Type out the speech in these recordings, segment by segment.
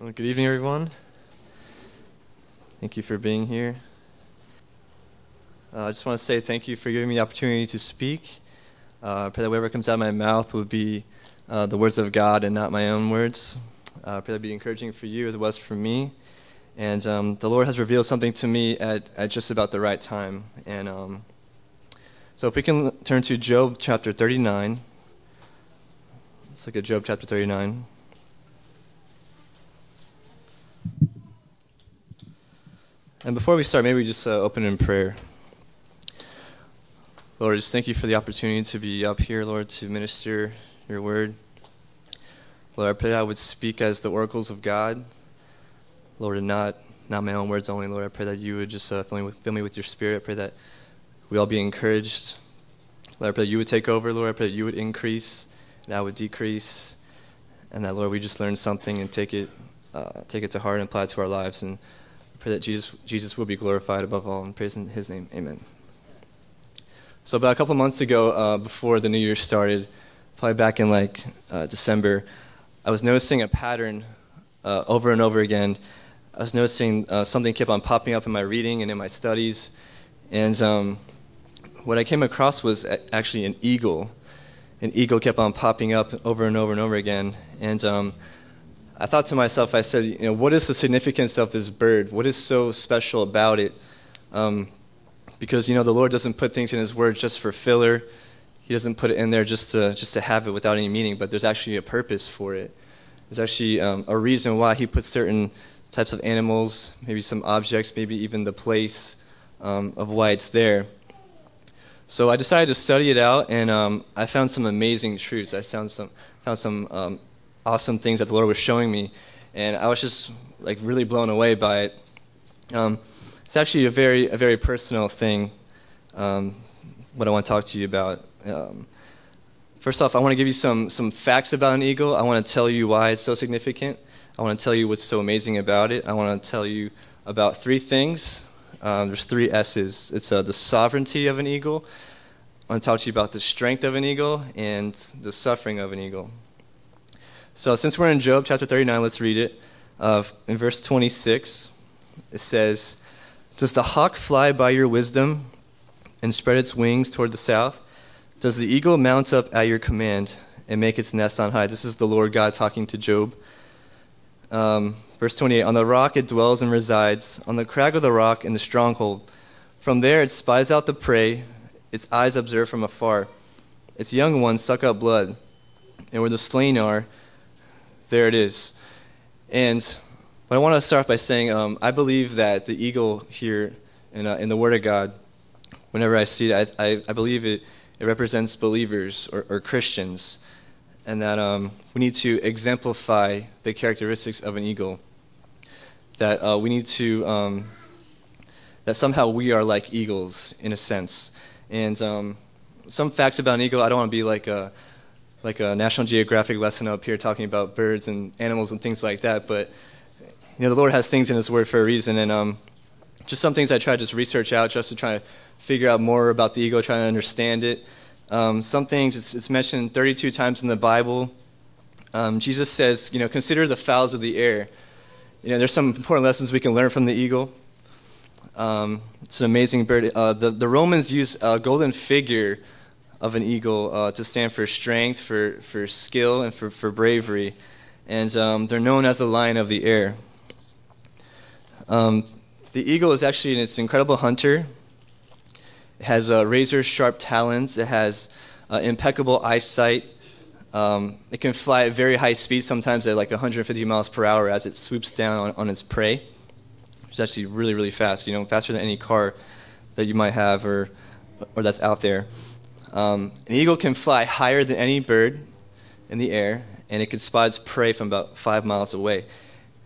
Well, good evening, everyone. Thank you for being here. Uh, I just want to say thank you for giving me the opportunity to speak. Uh, I pray that whatever comes out of my mouth would be uh, the words of God and not my own words. Uh, I pray that be encouraging for you as it was for me. And um, the Lord has revealed something to me at, at just about the right time. And um, so if we can turn to Job chapter 39. Let's look at Job chapter 39. And before we start, maybe we just uh, open in prayer. Lord, just thank you for the opportunity to be up here, Lord, to minister your word. Lord, I pray I would speak as the oracles of God, Lord, and not, not my own words only, Lord. I pray that you would just uh, fill, me with, fill me with your spirit. I pray that we all be encouraged. Lord, I pray that you would take over, Lord. I pray that you would increase and I would decrease. And that, Lord, we just learn something and take it, uh, take it to heart and apply it to our lives. And pray that Jesus, Jesus will be glorified above all. And praise in his name. Amen. So about a couple months ago, uh, before the new year started, probably back in like uh, December, I was noticing a pattern uh, over and over again. I was noticing uh, something kept on popping up in my reading and in my studies. And um, what I came across was actually an eagle. An eagle kept on popping up over and over and over again. And um, I thought to myself, I said, you know, what is the significance of this bird? What is so special about it? Um, because you know the Lord doesn't put things in His Word just for filler. He doesn't put it in there just to just to have it without any meaning. But there's actually a purpose for it. There's actually um, a reason why He puts certain types of animals, maybe some objects, maybe even the place um, of why it's there. So I decided to study it out, and um, I found some amazing truths. I found some found some um, awesome things that the Lord was showing me, and I was just like really blown away by it. Um, it's actually a very a very personal thing. Um, what I want to talk to you about. Um, first off, I want to give you some some facts about an eagle. I want to tell you why it's so significant. I want to tell you what's so amazing about it. I want to tell you about three things. Um, there's three S's. It's uh, the sovereignty of an eagle. I want to talk to you about the strength of an eagle and the suffering of an eagle. So, since we're in Job chapter 39, let's read it. Uh, in verse 26, it says, Does the hawk fly by your wisdom and spread its wings toward the south? Does the eagle mount up at your command and make its nest on high? This is the Lord God talking to Job. Um, verse 28 On the rock it dwells and resides, on the crag of the rock in the stronghold. From there it spies out the prey, its eyes observe from afar. Its young ones suck up blood, and where the slain are, there it is. And but I want to start by saying um, I believe that the eagle here in, uh, in the Word of God, whenever I see it, I, I, I believe it, it represents believers or, or Christians, and that um, we need to exemplify the characteristics of an eagle. That uh, we need to, um, that somehow we are like eagles in a sense. And um, some facts about an eagle, I don't want to be like a like a National Geographic lesson up here talking about birds and animals and things like that. But you know, the Lord has things in His Word for a reason, and um, just some things I try to just research out, just to try to figure out more about the eagle, trying to understand it. Um, some things it's, it's, mentioned 32 times in the Bible. Um, Jesus says, you know, consider the fowls of the air. You know, there's some important lessons we can learn from the eagle. Um, it's an amazing bird. Uh, the, the Romans use a golden figure of an eagle uh, to stand for strength, for, for skill, and for, for bravery. And um, they're known as the lion of the air. Um, the eagle is actually an, it's incredible hunter. It has uh, razor sharp talons. It has uh, impeccable eyesight. Um, it can fly at very high speeds, sometimes at like 150 miles per hour as it swoops down on, on its prey. It's actually really, really fast, you know, faster than any car that you might have or, or that's out there. Um, an eagle can fly higher than any bird in the air, and it can spot its prey from about five miles away.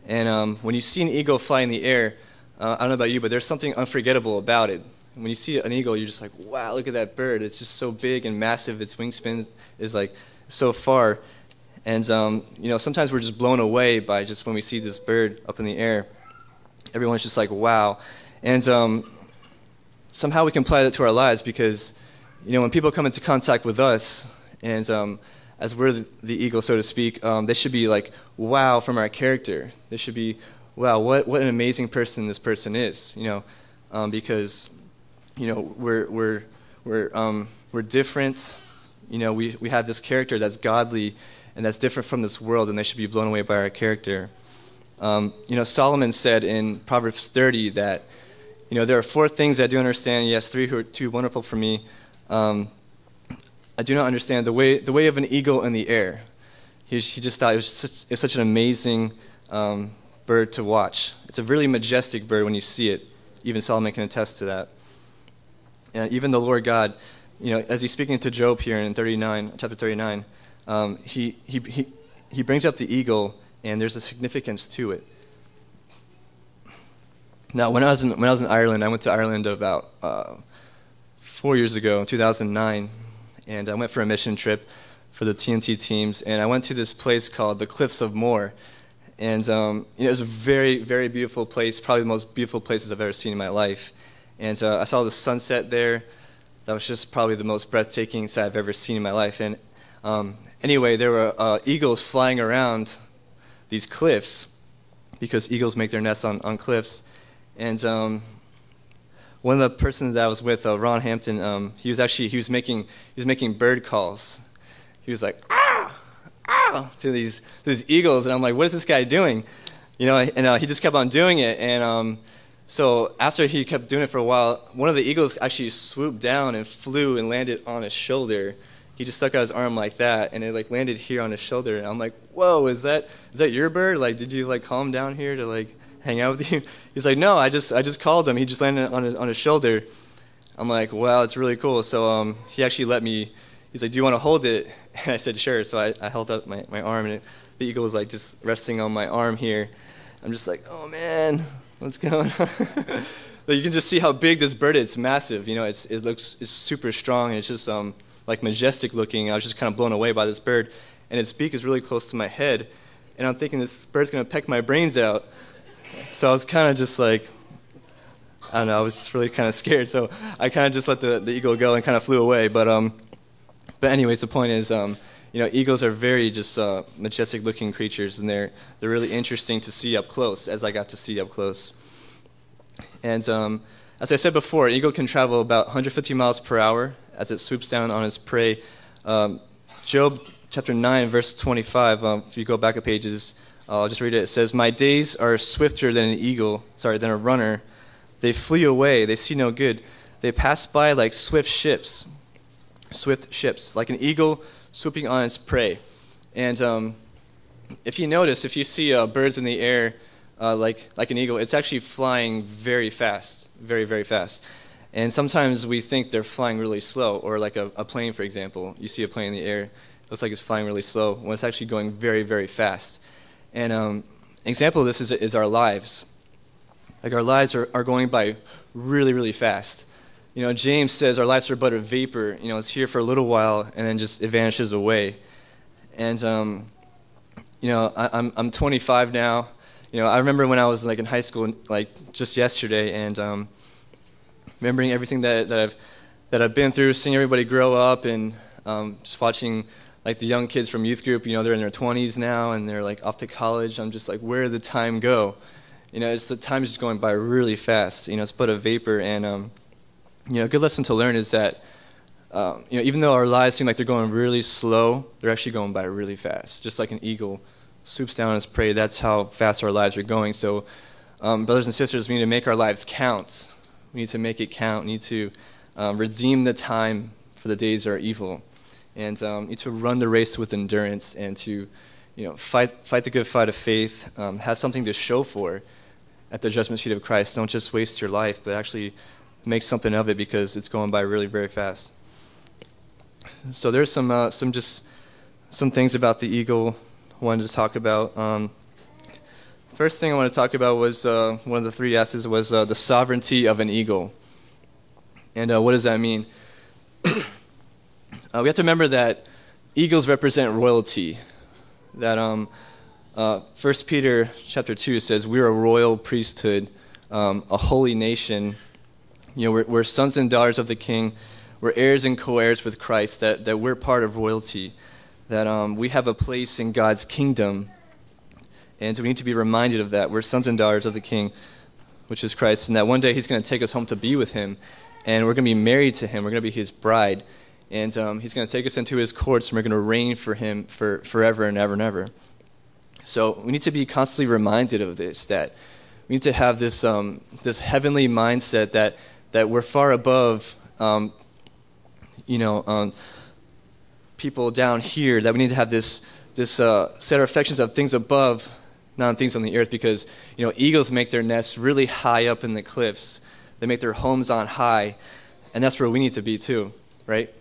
And um, when you see an eagle fly in the air, uh, I don't know about you, but there's something unforgettable about it. When you see an eagle, you're just like, wow, look at that bird. It's just so big and massive. Its wingspan is like so far. And, um, you know, sometimes we're just blown away by just when we see this bird up in the air. Everyone's just like, wow. And um, somehow we can apply that to our lives because you know, when people come into contact with us, and um, as we're the, eagle, so to speak, um, they should be like, wow, from our character. They should be, wow, what, what an amazing person this person is, you know, um, because, you know, we're, we're, we're, um, we're different. You know, we, we have this character that's godly and that's different from this world, and they should be blown away by our character. Um, you know, Solomon said in Proverbs 30 that, you know, there are four things I do understand. Yes, three who are too wonderful for me. Um, I do not understand the way, the way of an eagle in the air. He, he just thought it was such, such an amazing um, bird to watch. It's a really majestic bird when you see it. Even Solomon can attest to that. And even the Lord God, you know, as he's speaking to Job here in 39, chapter 39, um, he, he, he, he brings up the eagle, and there's a significance to it. Now, when I was in, when I was in Ireland, I went to Ireland about uh, four years ago, in 2009, and I went for a mission trip for the TNT teams, and I went to this place called the Cliffs of Moher. And um, you know, it was a very, very beautiful place, probably the most beautiful places I've ever seen in my life. And uh, I saw the sunset there. That was just probably the most breathtaking sight I've ever seen in my life. And um, anyway, there were uh, eagles flying around these cliffs because eagles make their nests on, on cliffs. And um, one of the persons that I was with, uh, Ron Hampton, um, he was actually he was making he was making bird calls. He was like ah ah to these to these eagles, and I'm like, what is this guy doing? You know, and uh, he just kept on doing it. And um, so after he kept doing it for a while, one of the eagles actually swooped down and flew and landed on his shoulder he just stuck out his arm like that, and it like landed here on his shoulder. And I'm like, "Whoa, is that is that your bird? Like, did you like calm down here to like hang out with you?" He's like, "No, I just I just called him. He just landed on his on his shoulder." I'm like, "Wow, it's really cool." So um, he actually let me. He's like, "Do you want to hold it?" And I said, "Sure." So I, I held up my, my arm, and it, the eagle was like just resting on my arm here. I'm just like, "Oh man, what's going on?" you can just see how big this bird is. It's massive. You know, it's, it looks it's super strong, and it's just um like majestic looking. I was just kind of blown away by this bird, and its beak is really close to my head, and I'm thinking this bird's gonna peck my brains out. So I was kind of just like, I don't know, I was just really kind of scared. So I kind of just let the, the eagle go and kind of flew away. But um, but anyways, the point is, um, you know, eagles are very just uh, majestic looking creatures, and they're they're really interesting to see up close, as I got to see up close. And um, as I said before, an eagle can travel about 150 miles per hour as it swoops down on its prey. Um, Job chapter 9, verse 25, um, if you go back a pages, I'll just read it. It says, My days are swifter than an eagle, sorry, than a runner. They flee away, they see no good. They pass by like swift ships, swift ships, like an eagle swooping on its prey. And um, if you notice, if you see uh, birds in the air, uh, like, like an eagle, it's actually flying very fast, very, very fast. And sometimes we think they're flying really slow, or like a, a plane, for example. You see a plane in the air, it looks like it's flying really slow when it's actually going very, very fast. And um, an example of this is, is our lives. Like our lives are, are going by really, really fast. You know, James says our lives are but a vapor. You know, it's here for a little while and then just it vanishes away. And um, you know, I, I'm I'm 25 now. You know, I remember when I was like in high school, like just yesterday, and um, remembering everything that, that I've that I've been through, seeing everybody grow up, and um, just watching like the young kids from youth group. You know, they're in their 20s now, and they're like off to college. I'm just like, where did the time go? You know, it's the time's just going by really fast. You know, it's but a vapor, and um, you know, a good lesson to learn is that. Um, you know, even though our lives seem like they're going really slow, they're actually going by really fast. Just like an eagle swoops down on its prey, that's how fast our lives are going. So, um, brothers and sisters, we need to make our lives count. We need to make it count. We need to um, redeem the time, for the days are evil. And um, to run the race with endurance and to you know, fight, fight the good fight of faith, um, have something to show for at the judgment seat of Christ. Don't just waste your life, but actually make something of it because it's going by really very fast. So there's some, uh, some just some things about the eagle I wanted to talk about. Um, First thing I want to talk about was uh, one of the three S's was uh, the sovereignty of an eagle. And uh, what does that mean? Uh, we have to remember that eagles represent royalty. That um, uh, 1 Peter chapter 2 says, We're a royal priesthood, um, a holy nation. You know, we're, we're, sons and daughters of the king. We're heirs and co heirs with Christ, that, that we're part of royalty. that um, we have a place in God's kingdom. And so we need to be reminded of that. We're sons and daughters of the King, which is Christ, and that one day He's going to take us home to be with Him, and we're going to be married to Him. We're going to be His bride, and um, He's going to take us into His courts, and we're going to reign for Him for forever and ever and ever. So we need to be constantly reminded of this. That we need to have this um, this heavenly mindset that that we're far above, um, you know, um, people down here. That we need to have this this uh, set our affections of things above, not on things on the earth. Because you know, eagles make their nests really high up in the cliffs. They make their homes on high, and that's where we need to be too, right?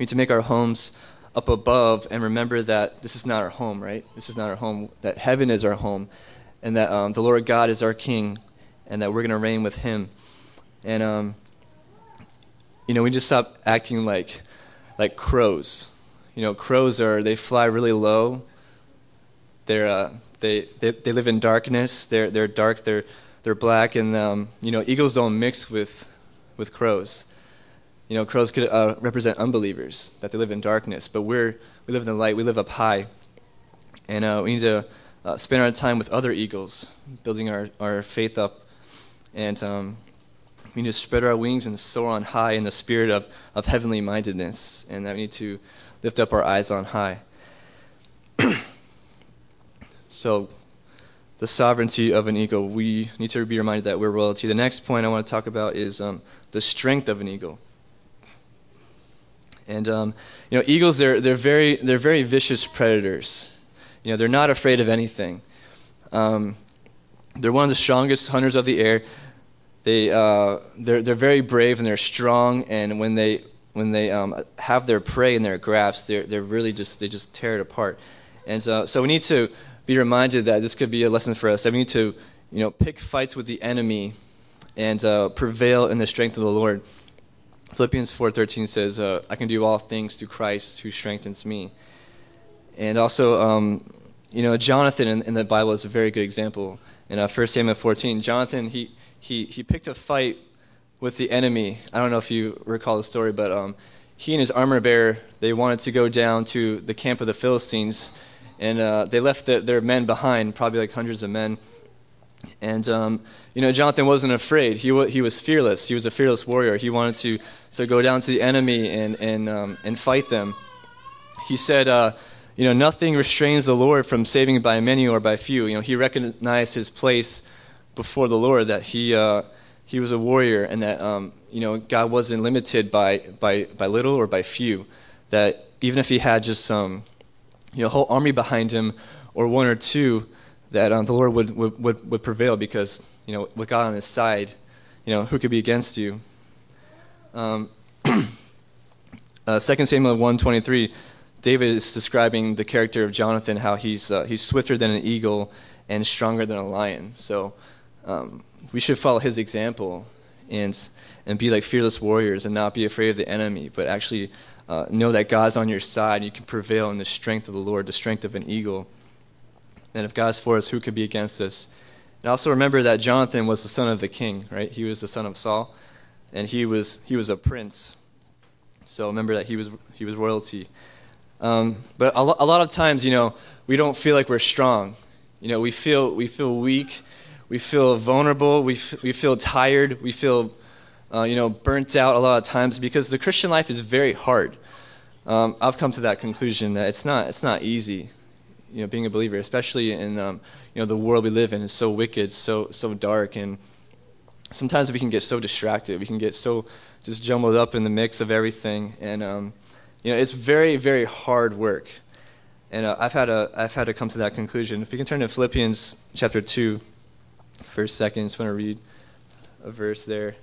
We need to make our homes up above and remember that this is not our home, right? This is not our home. That heaven is our home, and that um, the Lord God is our King, and that we're going to reign with Him. And um, you know, we just stop acting like like crows. You know, crows are they fly really low. They're uh, they, they they live in darkness. They're they're dark. They're they're black, and um, you know, eagles don't mix with with crows. You know, crows could uh, represent unbelievers that they live in darkness, but we're we live in the light. We live up high, and uh, we need to uh, spend our time with other eagles, building our, our faith up, and um, we need to spread our wings and soar on high in the spirit of, of heavenly mindedness, and that we need to lift up our eyes on high. so, the sovereignty of an eagle, we need to be reminded that we're royalty. The next point I want to talk about is um, the strength of an eagle. And um, you know, eagles they're they're very they're very vicious predators. You know, they're not afraid of anything. Um, they're one of the strongest hunters of the air. They uh, they're they're very brave and they're strong. And when they when they um, have their prey in their grasp, they're they're really just they just tear it apart. And so so we need to be reminded that this could be a lesson for us. That we need to you know pick fights with the enemy and uh, prevail in the strength of the Lord. Philippians 4:13 says, uh, "I can do all things through Christ who strengthens me." And also, um, you know, Jonathan in, in, the Bible is a very good example. In uh, 1 Samuel 14, Jonathan he he he picked a fight with the enemy. I don't know if you recall the story, but um, he and his armor bearer they wanted to go down to the camp of the Philistines, and uh, they left the, their men behind, probably like hundreds of men and um, you know, Jonathan wasn't afraid. He w- he was fearless. He was a fearless warrior. He wanted to to go down to the enemy and and um, and fight them. He said, uh, you know, nothing restrains the Lord from saving by many or by few. You know, he recognized his place before the Lord that he uh, he was a warrior and that um, you know God wasn't limited by by by little or by few. That even if he had just some you know whole army behind him or one or two that um, the Lord would, would, would, would, prevail because, you know, with God on his side, you know, who could be against you? Um, uh, 2 Samuel 1.23, David is describing the character of Jonathan, how he's, uh, he's swifter than an eagle and stronger than a lion. So um, we should follow his example and, and be like fearless warriors and not be afraid of the enemy, but actually uh, know that God's on your side. You can prevail in the strength of the Lord, the strength of an eagle. And if God's for us, who could be against us? And also remember that Jonathan was the son of the king, right? He was the son of Saul, and he was he was a prince. So remember that he was he was royalty. Um, but a, lo- a lot of times, you know, we don't feel like we're strong. You know, we feel we feel weak, we feel vulnerable, we f- we feel tired, we feel uh, you know burnt out a lot of times because the Christian life is very hard. Um, I've come to that conclusion that it's not it's not easy you know, being a believer, especially in um, you know the world we live in is so wicked, so so dark, and sometimes we can get so distracted. We can get so just jumbled up in the mix of everything, and um, you know it's very very hard work. And uh, I've had a I've had to come to that conclusion. If you can turn to Philippians chapter two, for a second, just want to read a verse there.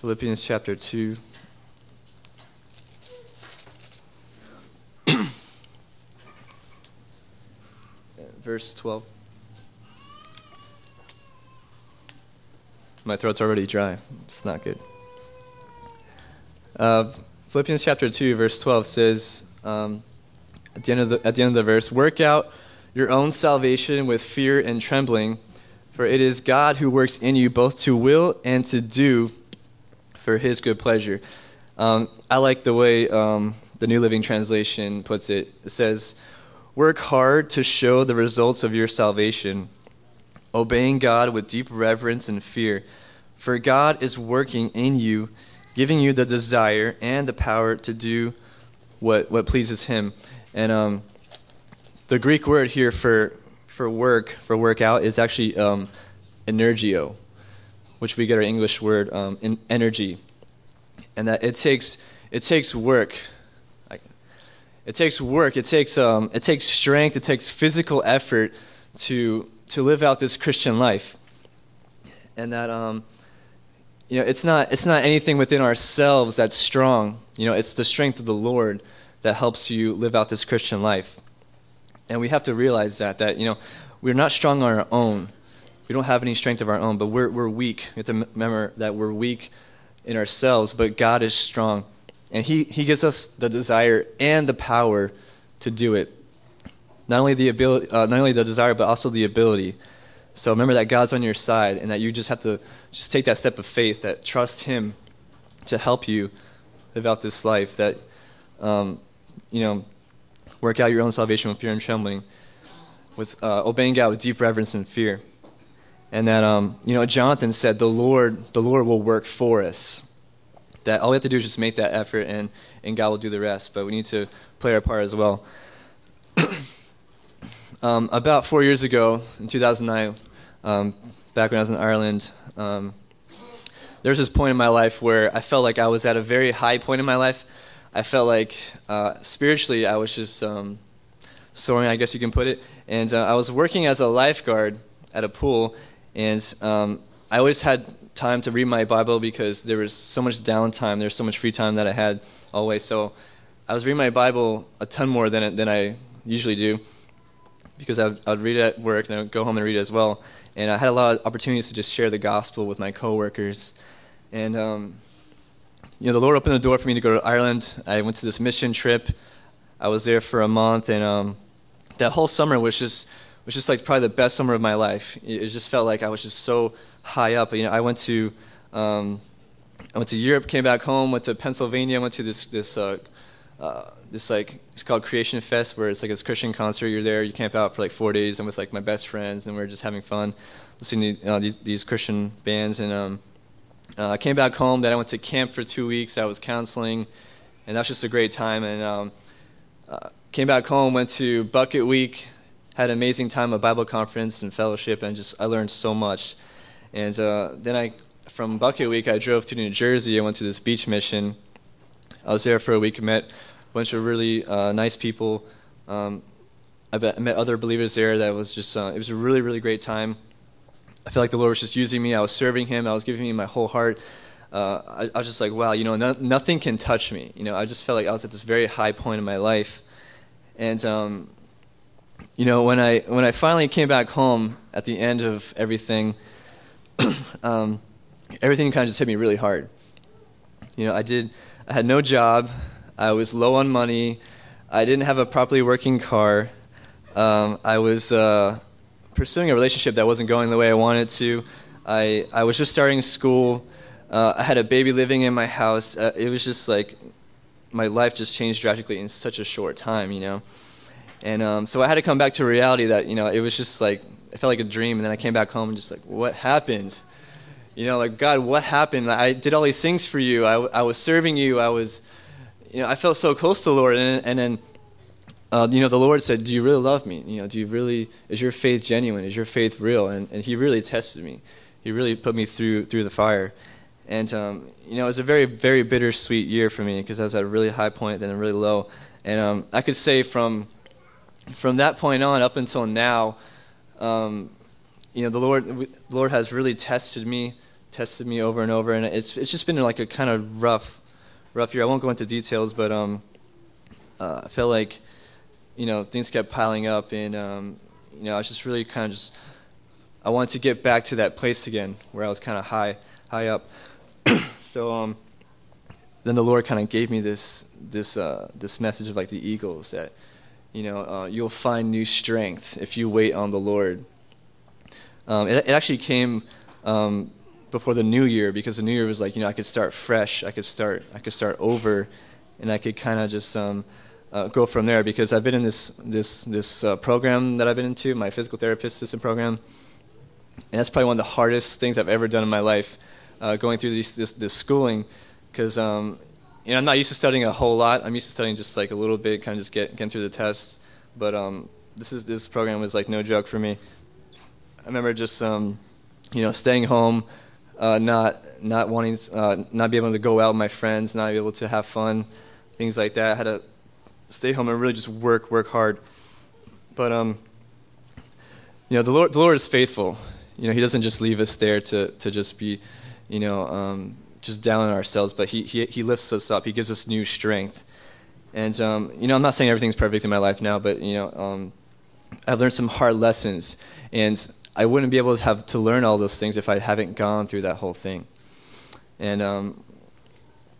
Philippians chapter two. verse 12. My throat's already dry. It's not good. Uh, Philippians chapter 2, verse 12 says, um, at, the end of the, at the end of the verse, Work out your own salvation with fear and trembling, for it is God who works in you both to will and to do for his good pleasure. Um, I like the way um, the New Living Translation puts it. It says, Work hard to show the results of your salvation, obeying God with deep reverence and fear, for God is working in you, giving you the desire and the power to do what, what pleases Him. And um, the Greek word here for, for work, for workout, is actually um, energio, which we get our English word um, in energy. And that it takes, it takes work. It takes work. It takes, um, it takes strength. It takes physical effort to, to live out this Christian life. And that, um, you know, it's not, it's not anything within ourselves that's strong. You know, it's the strength of the Lord that helps you live out this Christian life. And we have to realize that, that, you know, we're not strong on our own. We don't have any strength of our own, but we're, we're weak. We have to remember that we're weak in ourselves, but God is strong. And he, he gives us the desire and the power to do it. Not only the ability, uh, not only the desire, but also the ability. So remember that God's on your side, and that you just have to just take that step of faith, that trust Him to help you live out this life. That um, you know, work out your own salvation with fear and trembling, with uh, obeying God with deep reverence and fear. And that um, you know, Jonathan said, "The Lord, the Lord will work for us." that all we have to do is just make that effort and, and God will do the rest. But we need to play our part as well. Um, about four years ago, in 2009, um, back when I was in Ireland, um, there was this point in my life where I felt like I was at a very high point in my life. I felt like uh, spiritually I was just um, soaring, I guess you can put it. And uh, I was working as a lifeguard at a pool, and um, I always had time to read my Bible because there was so much downtime. there was so much free time that I had always. So I was reading my Bible a ton more than than I usually do because I would, I would read it at work and I would go home and read it as well. And I had a lot of opportunities to just share the gospel with my coworkers. And um, you know, the Lord opened the door for me to go to Ireland. I went to this mission trip. I was there for a month, and um, that whole summer was just was just like probably the best summer of my life. It just felt like I was just so high up. You know, I went to um, I went to Europe, came back home, went to Pennsylvania, went to this this uh, uh, this like it's called Creation Fest, where it's like this Christian concert. You're there, you camp out for like four days. I'm with like my best friends, and we're just having fun, listening to uh, these these Christian bands. And um, uh, I came back home. Then I went to camp for two weeks. I was counseling, and that's just a great time. And um, uh, came back home, went to Bucket Week, had an amazing time at Bible conference and fellowship, and just I learned so much. And then I, from Bucket Week, I drove to New Jersey. I went to this beach mission. I was there for a week. Met bunch of really uh, nice people. Um, I met other believers there. That was just uh, it was a really really great time. I felt like the Lord was just using me. I was serving Him. I was giving Him my whole heart. Uh, I, I, was just like, wow, you know, no, nothing can touch me. You know, I just felt like I was at this very high point in my life. And um, you know, when I when I finally came back home at the end of everything, um, everything kind of just hit me really hard. You know, I did, I had no job, I was low on money, I didn't have a properly working car, um, I was uh, pursuing a relationship that wasn't going the way I wanted to. I, I was just starting school. Uh, I had a baby living in my house. Uh, it was just like my life just changed drastically in such a short time, you know. And um, so I had to come back to reality that you know it was just like it felt like a dream. And then I came back home and just like, what happened? You know, like, God, what happened? I did all these things for you. I, I was serving you. I was, you know, I felt so close to the Lord. And, and then, uh, you know, the Lord said, do you really love me? You know, do you really, is your faith genuine? Is your faith real? And, and he really tested me. He really put me through, through the fire. And, um, you know, it was a very, very bittersweet year for me because I was at a really high point, then a really low. And um, I could say from, from that point on up until now, um, you know, the Lord, the Lord has really tested me, tested me over and over, and it's it's just been like a kind of rough, rough year. I won't go into details, but um, uh, I felt like, you know, things kept piling up, and um, you know, I was just really kind of just, I wanted to get back to that place again where I was kind of high, high up. so um, then the Lord kind of gave me this this uh, this message of like the eagles that you know, uh, you'll find new strength if you wait on the Lord. Um, it, it, actually came um, before the new year because the new year was like you know I could start fresh, I could start I could start over, and I could kind of just um, uh, go from there because I've been in this this this uh, program that I've been into, my physical therapist assistant program, and that's probably one of the hardest things I've ever done in my life, uh, going through this this, this schooling, because um, you know I'm not used to studying a whole lot. I'm used to studying just like a little bit, kind of just get, getting through the tests, but um, this is this program was like no joke for me. I remember just um, you know staying home, uh, not not wanting uh, not be able to go out with my friends, not be able to have fun, things like that. I had to stay home and really just work, work hard. But um, you know, the Lord, the Lord is faithful. You know, He doesn't just leave us there to to just be, you know, um, just down on ourselves, but he, he He lifts us up. He gives us new strength. And um, you know, I'm not saying everything's perfect in my life now, but you know, um, I've learned some hard lessons, and I wouldn't be able to have to learn all those things if I haven't gone through that whole thing. And um,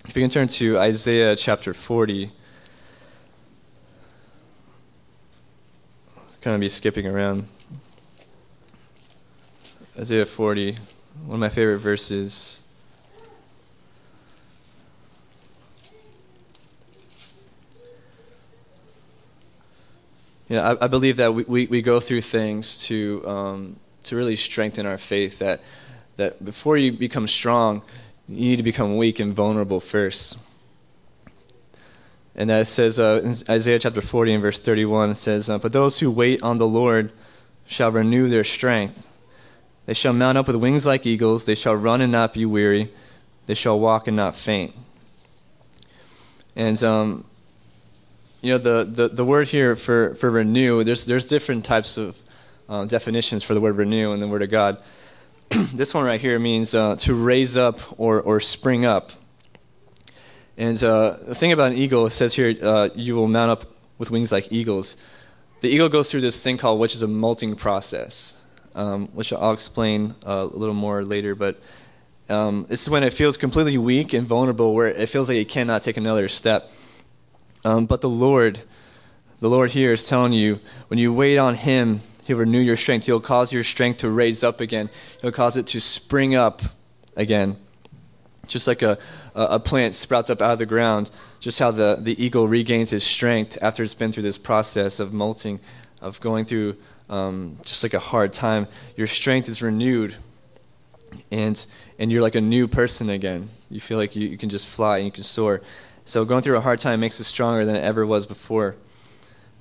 if you can turn to Isaiah chapter 40. kind of be skipping around. Isaiah 40, one of my favorite verses. You know, I, I believe that we, we, we, go through things to, um, to really strengthen our faith, that, that before you become strong, you need to become weak and vulnerable first. And that says uh, in Isaiah chapter 40 and verse 31, it says, uh, But those who wait on the Lord shall renew their strength. They shall mount up with wings like eagles. They shall run and not be weary. They shall walk and not faint. And, um, you know, the, the, the word here for, for renew, there's, there's different types of uh, definitions for the word renew in the Word of God. this one right here means uh, to raise up or, or spring up. And uh, the thing about an eagle, it says here, uh, you will mount up with wings like eagles. The eagle goes through this thing called, which is a molting process, um, which I'll explain uh, a little more later. But um, this is when it feels completely weak and vulnerable, where it feels like it cannot take another step. Um, but the Lord, the Lord here is telling you, when you wait on Him, He'll renew your strength. He'll cause your strength to raise up again. He'll cause it to spring up again. Just like a, a plant sprouts up out of the ground, just how the, the eagle regains his strength after it's been through this process of molting, of going through um, just like a hard time. Your strength is renewed, and, and you're like a new person again. You feel like you, you can just fly and you can soar. So going through a hard time makes us stronger than it ever was before.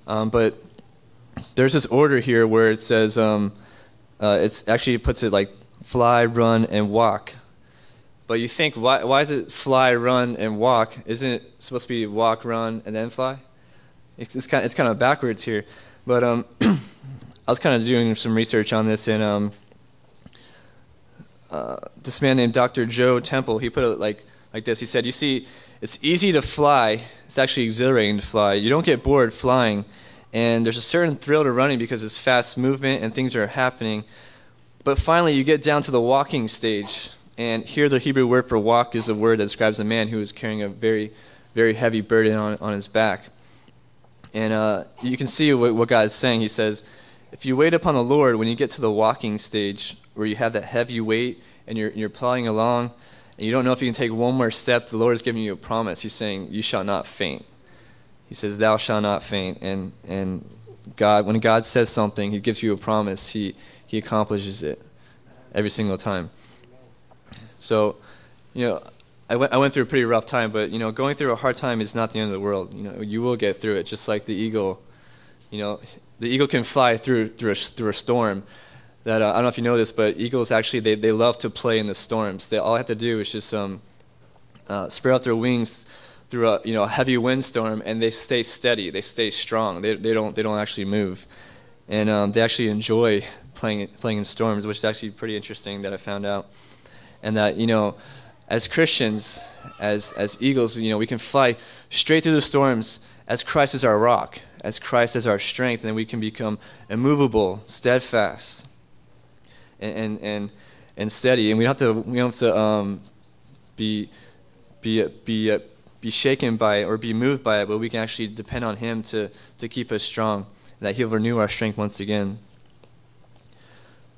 Um, but there's this order here where it says, um, uh, it's actually puts it like fly, run, and walk. But you think, why, why is it fly, run, and walk? Isn't it supposed to be walk, run, and then fly? It's, it's kind, of, it's kind of backwards here. But um, I was kind of doing some research on this, and um, uh, this man named Dr. Joe Temple, he put it like, like this. He said, You see, it's easy to fly, it's actually exhilarating to fly. You don't get bored flying, and there's a certain thrill to running because it's fast movement and things are happening. But finally, you get down to the walking stage and here, the Hebrew word for walk is a word that describes a man who is carrying a very, very heavy burden on, on his back. And uh, you can see what, what God is saying. He says, if you wait upon the Lord, when you get to the walking stage where you have that heavy weight and you're, you're plodding along, and you don't know if you can take one more step, the Lord is giving you a promise. He's saying, You shall not faint. He says, Thou shalt not faint. And, and God, when God says something, He gives you a promise, He, he accomplishes it every single time. So, you know, I went, I went through a pretty rough time, but, you know, going through a hard time is not the end of the world. You know, you will get through it, just like the eagle. You know, the eagle can fly through, through, a, through a storm. That, uh, I don't know if you know this, but eagles actually, they, they love to play in the storms. They, all have to do is just um, uh, spread out their wings through a you know a heavy windstorm, and they stay steady. They stay strong. They, they don't they don't actually move, and um, they actually enjoy playing playing in storms, which is actually pretty interesting that I found out and that you know as christians as as eagles you know we can fly straight through the storms as christ is our rock as christ is our strength and then we can become immovable steadfast and and and, steady and we don't have to we don't have to um, be be be be shaken by it or be moved by it but we can actually depend on him to to keep us strong that he'll renew our strength once again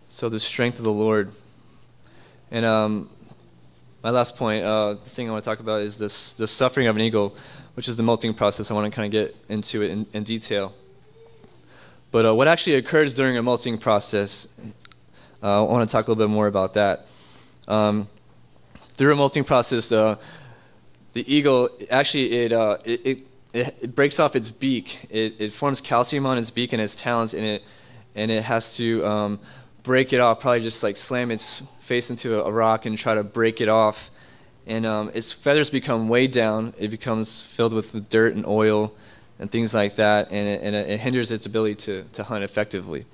so the strength of the lord And um, my last point, uh, the thing I want to talk about is this the suffering of an eagle, which is the molting process. I want to kind of get into it in, in detail. But uh, what actually occurs during a molting process, uh, I want to talk a little bit more about that. Um, through a molting process, uh, the eagle actually it, uh, it, it, it, breaks off its beak. It, it forms calcium on its beak and its talons, and it and it has to um, break it off. Probably just like slam its face into a, rock and try to break it off. And um, its feathers become weighed down. It becomes filled with dirt and oil and things like that, and it, and it hinders its ability to, to hunt effectively.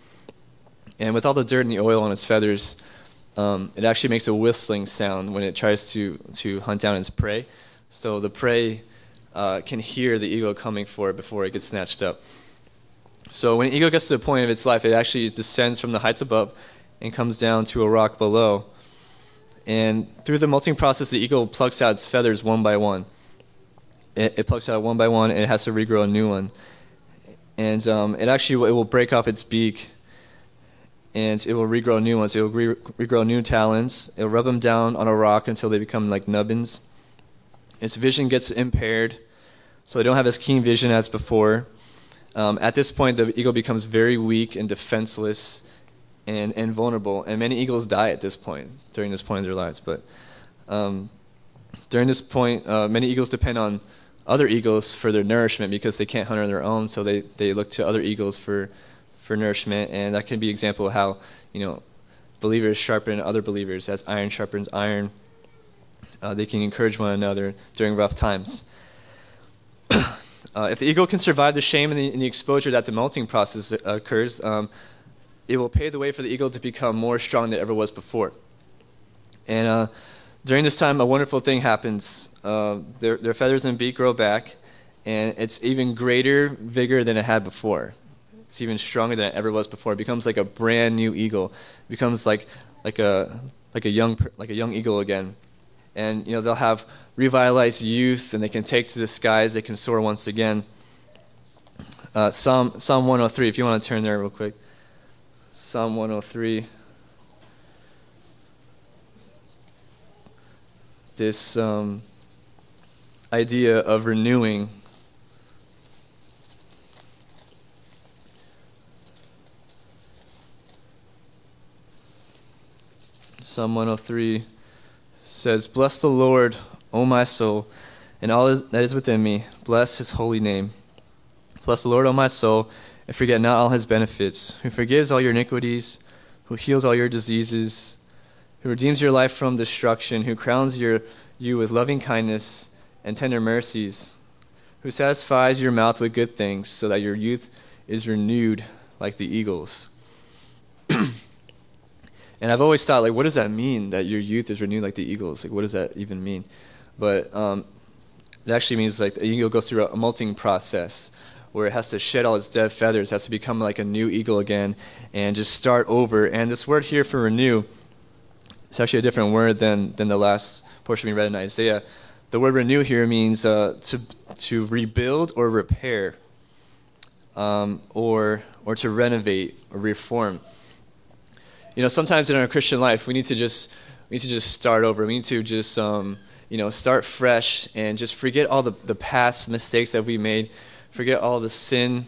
And with all the dirt and the oil on its feathers, um, it actually makes a whistling sound when it tries to, to hunt down its prey. So the prey uh, can hear the eagle coming for it before it gets snatched up. So when an eagle gets to the point of its life, it actually descends from the heights above and comes down to a rock below. And through the molting process, the eagle plucks out its feathers one by one. It, it plucks out one by one, and it has to regrow a new one. And um, it actually it will break off its beak, and it will regrow new ones. It will re- regrow new talons. It will rub them down on a rock until they become like nubbins. Its vision gets impaired, so they don't have as keen vision as before. Um, at this point, the eagle becomes very weak and defenseless and, and vulnerable, and many eagles die at this point, during this point in their lives. But um, during this point, uh, many eagles depend on other eagles for their nourishment because they can't hunt on their own, so they, they look to other eagles for, for nourishment, and that can be an example of how, you know, believers sharpen other believers as iron sharpens iron. Uh, they can encourage one another during rough times. Uh, if the eagle can survive the shame and the, and the, exposure that the molting process occurs, um, it will pave the way for the eagle to become more strong than it ever was before. And uh, during this time, a wonderful thing happens. Uh, their, their feathers and beak grow back, and it's even greater vigor than it had before. It's even stronger than it ever was before. It becomes like a brand new eagle. It becomes like like a like a young like a young eagle again. And you know they'll have revitalized youth and they can take to the skies, they can soar once again. Uh, Psalm, Psalm 103, if you want to turn there real quick. Psalm 103. This um, idea of renewing. Psalm 103 says, Bless the Lord, O my soul, and all that is within me. Bless his holy name. Bless the Lord, O my soul, and forget not all his benefits, who forgives all your iniquities, who heals all your diseases, who redeems your life from destruction, who crowns your, you with loving kindness and tender mercies, who satisfies your mouth with good things, so that your youth is renewed like the eagles. and I've always thought, like, what does that mean that your youth is renewed like the eagles? Like, what does that even mean? but um, it actually means like the eagle goes through a, molting process where it has to shed all its dead feathers, has to become like a new eagle again, and just start over. And this word here for renew, it's actually a different word than than the last portion we read in Isaiah. The word renew here means uh, to to rebuild or repair, um, or or to renovate or reform. You know, sometimes in our Christian life, we need to just we need to just start over. We need to just um, you know, start fresh and just forget all the, the past mistakes that we made, forget all the sin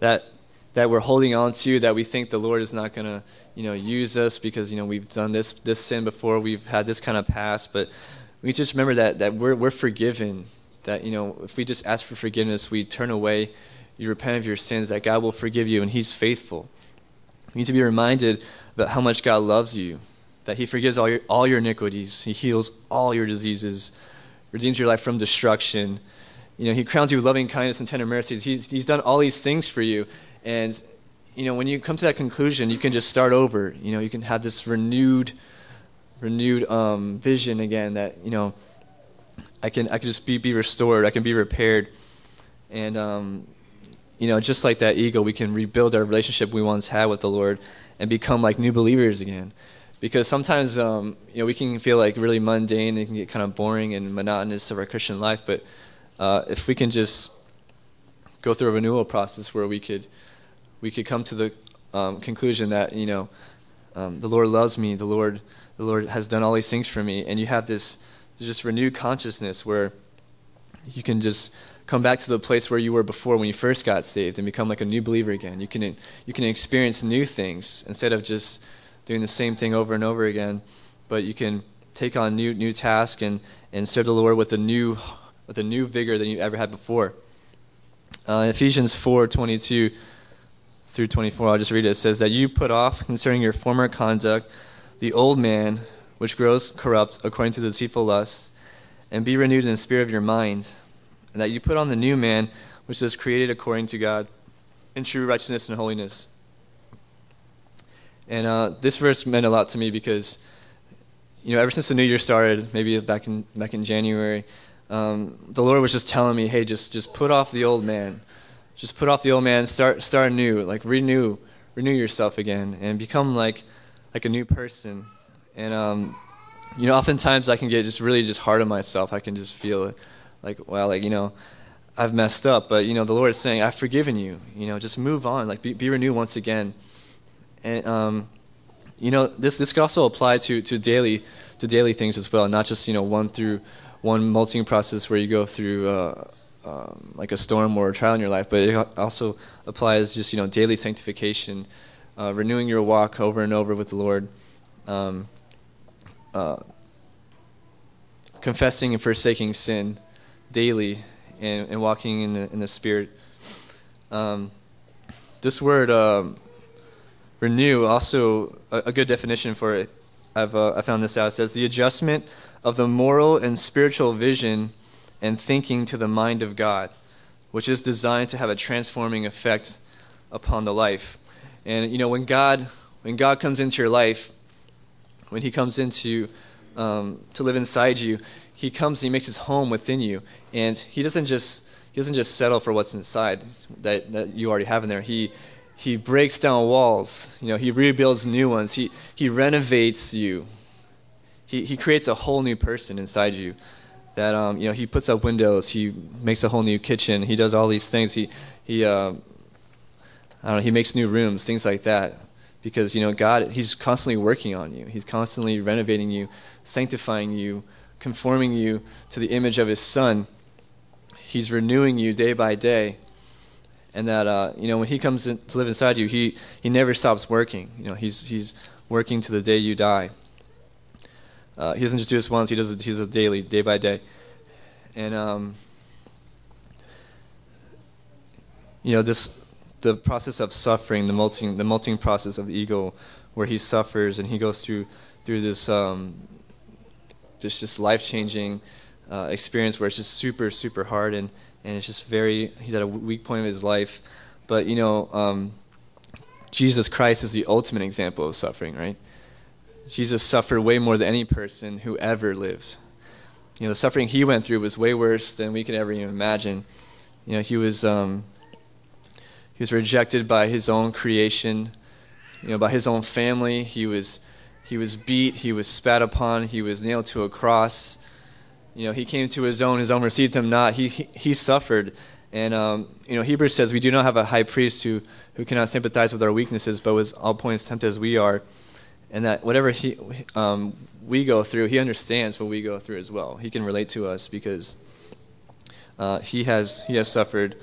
that that we're holding on to that we think the Lord is not going to, you know, use us because you know we've done this this sin before, we've had this kind of past, but we just remember that that we're we're forgiven. That you know, if we just ask for forgiveness, we turn away, you repent of your sins, that God will forgive you and He's faithful. We need to be reminded about how much God loves you, that he forgives all your, all your iniquities, he heals all your diseases, redeems your life from destruction. You know, he crowns you with loving kindness and tender mercies. He's, he's done all these things for you. And, you know, when you come to that conclusion, you can just start over. You know, you can have this renewed, renewed um, vision again that, you know, I can, I can just be, be restored. I can be repaired. And, um, you know, just like that eagle, we can rebuild our relationship we once had with the Lord and become like new believers again because sometimes um, you know we can feel like really mundane and can get kind of boring and monotonous of our Christian life. But uh, if we can just go through a renewal process where we could we could come to the um, conclusion that you know um, the Lord loves me, the Lord the Lord has done all these things for me. And you have this just renewed consciousness where you can just come back to the place where you were before when you first got saved and become like a new believer again. You can you can experience new things instead of just doing the same thing over and over again, but you can take on new new tasks and and serve the Lord with a new with a new vigor than you ever had before. Uh, Ephesians 4:22 through 24, I'll just read it. It says that you put off concerning your former conduct the old man which grows corrupt according to the deceitful lusts, and be renewed in the spirit of your mind, and that you put on the new man which is created according to God in true righteousness and holiness. And uh, this verse meant a lot to me because, you know, ever since the new year started, maybe back in back in January, um, the Lord was just telling me, hey, just just put off the old man, just put off the old man, start start anew, like renew renew yourself again, and become like like a new person. And um, you know, oftentimes I can get just really just hard on myself. I can just feel like, well, like you know, I've messed up, but you know, the Lord is saying, I've forgiven you. You know, just move on, like be, be renewed once again. And um, you know, this this could also apply to to daily to daily things as well, not just you know one through one molting process where you go through uh, um, like a storm or a trial in your life, but it also applies just you know daily sanctification, uh, renewing your walk over and over with the Lord, um, uh, confessing and forsaking sin daily, and, and, walking in the in the Spirit. Um, this word um, renew also a, a, good definition for it. I've uh, I found this out. It says the adjustment of the moral and spiritual vision and thinking to the mind of God, which is designed to have a transforming effect upon the life. And you know, when God when God comes into your life, when He comes into um, to live inside you, He comes and He makes His home within you, and He doesn't just He doesn't just settle for what's inside that that you already have in there. He he breaks down walls. You know, he rebuilds new ones. He he renovates you he, he creates a whole new person inside you. That um, you know, he puts up windows. He makes a whole new kitchen. He does all these things. He he uh, I don't know. He makes new rooms, things like that. Because you know, God, He's constantly working on you. He's constantly renovating you, sanctifying you, conforming you to the image of His Son. He's renewing you day by day and that uh, you know when he comes in to live inside you, he he never stops working. You know, he's he's working to the day you die. Uh, he doesn't just do this once; he does it. He daily, day by day, and um, you know this the process of suffering, the molting, the molting process of the ego, where he suffers and he goes through through this um, this just life changing uh, experience where it's just super super hard and and it's just very he's at a weak point of his life, but you know um, Jesus Christ is the ultimate example of suffering, right? Jesus suffered way more than any person who ever lived. You know, the suffering he went through was way worse than we could ever even imagine. You know, he was um, he was rejected by his own creation, you know, by his own family. He was he was beat, he was spat upon, he was nailed to a cross. You know, he came to his own, his own received him not. He he, he suffered, and um, you know, Hebrews says we do not have a high priest who who cannot sympathize with our weaknesses, but was all points tempted as we are and that whatever he, um, we go through, he understands what we go through as well. He can relate to us because uh, he has he has suffered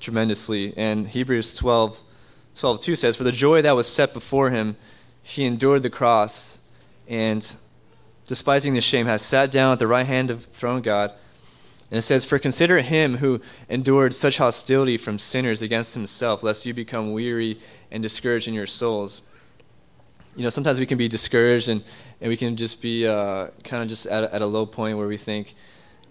tremendously. And Hebrews 12, 12 2 says, "For the joy that was set before him, he endured the cross, and despising the shame, has sat down at the right hand of the throne of God." And it says, For consider him who endured such hostility from sinners against himself, lest you become weary and discouraged in your souls you know, sometimes we can be discouraged and, and we can just be uh, kind of just at a, at a low point where we think,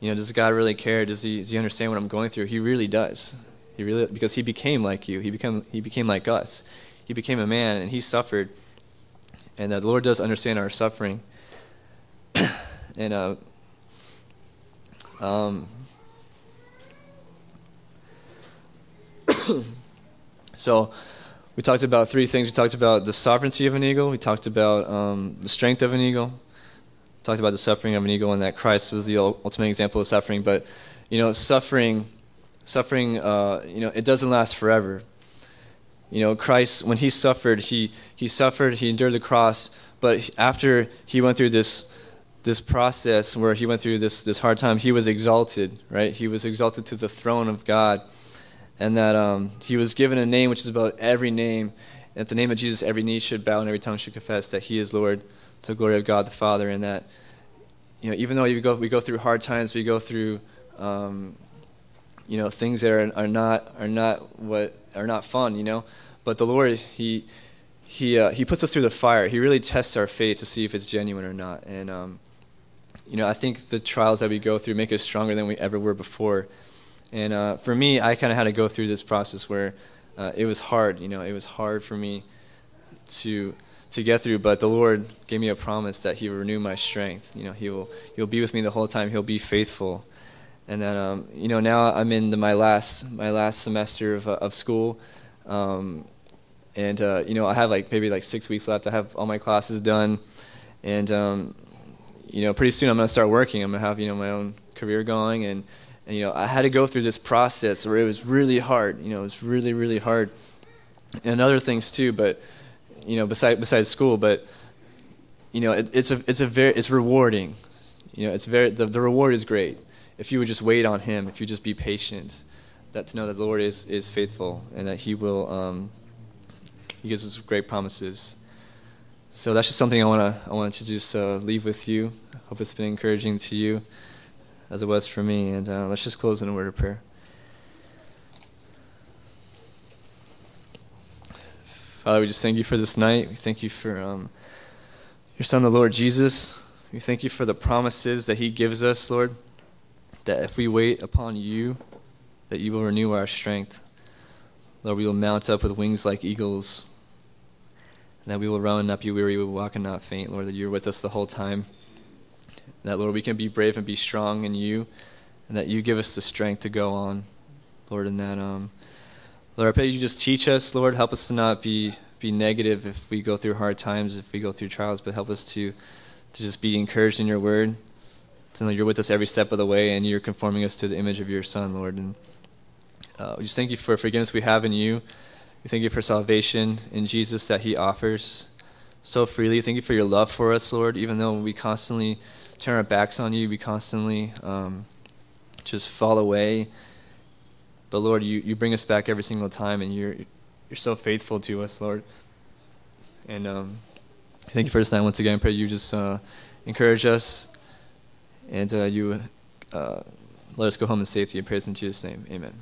you know, does God really care? Does he, does he understand what I'm going through? He really does. He really because he became like you. He became he became like us. He became a man and he suffered. And uh, the Lord does understand our suffering. and uh, um, so we talked about three things. We talked about the sovereignty of an eagle. We talked about um, the strength of an eagle. We talked about the suffering of an eagle, and that Christ was the ultimate example of suffering. But you know, suffering, suffering, uh, you know, it doesn't last forever. You know, Christ, when he suffered, he he suffered, he endured the cross, But after he went through this this process where he went through this this hard time, he was exalted, right? He was exalted to the throne of God, and that um, he was given a name which is about every name. At the name of Jesus, every knee should bow and every tongue should confess that He is Lord, to the glory of God the Father, and that you know even though we go we go through hard times, we go through um, you know things that are, are not are not what are not fun, you know, but the Lord He he uh, he puts us through the fire. He really tests our faith to see if it's genuine or not. And um, you know, I think the trials that we go through make us stronger than we ever were before. And uh, for me, I kind of had to go through this process where uh, it was hard. You know, it was hard for me to to get through. But the Lord gave me a promise that He will renew my strength. You know, He will He'll be with me the whole time. He'll be faithful. And then, um, you know, now I'm in the, my last my last semester of uh, of school. Um, and uh, you know I have like maybe like six weeks left. I have all my classes done, and um, you know pretty soon I'm gonna start working. I'm gonna have you know my own career going, and, and you know I had to go through this process where it was really hard. You know it was really really hard, and other things too. But you know besides besides school, but you know it, it's a it's a very it's rewarding. You know it's very the, the reward is great if you would just wait on Him, if you just be patient. That to know that the Lord is is faithful and that He will. Um, he gives us great promises. So that's just something I want to I wanted to just uh, leave with you. I hope it's been encouraging to you, as it was for me. And uh, let's just close in a word of prayer. Father, we just thank you for this night. We thank you for um, your Son, the Lord Jesus. We thank you for the promises that He gives us, Lord. That if we wait upon you, that you will renew our strength. Lord, we will mount up with wings like eagles. And that we will run and not be weary, we will walk and not faint, Lord, that you're with us the whole time. And that, Lord, we can be brave and be strong in you, and that you give us the strength to go on, Lord, and that, um, Lord, I pray you just teach us, Lord, help us to not be, be negative if we go through hard times, if we go through trials, but help us to, to just be encouraged in your word, know you're with us every step of the way, and you're conforming us to the image of your Son, Lord. And uh, we just thank you for forgiveness we have in you. We thank you for salvation in Jesus that He offers so freely. Thank you for your love for us, Lord. Even though we constantly turn our backs on you, we constantly um, just fall away. But Lord, you, you bring us back every single time, and you're you're so faithful to us, Lord. And um, thank you for this time once again. I pray you just uh, encourage us, and uh, you uh, let us go home in safety. I praise in Jesus' name. Amen.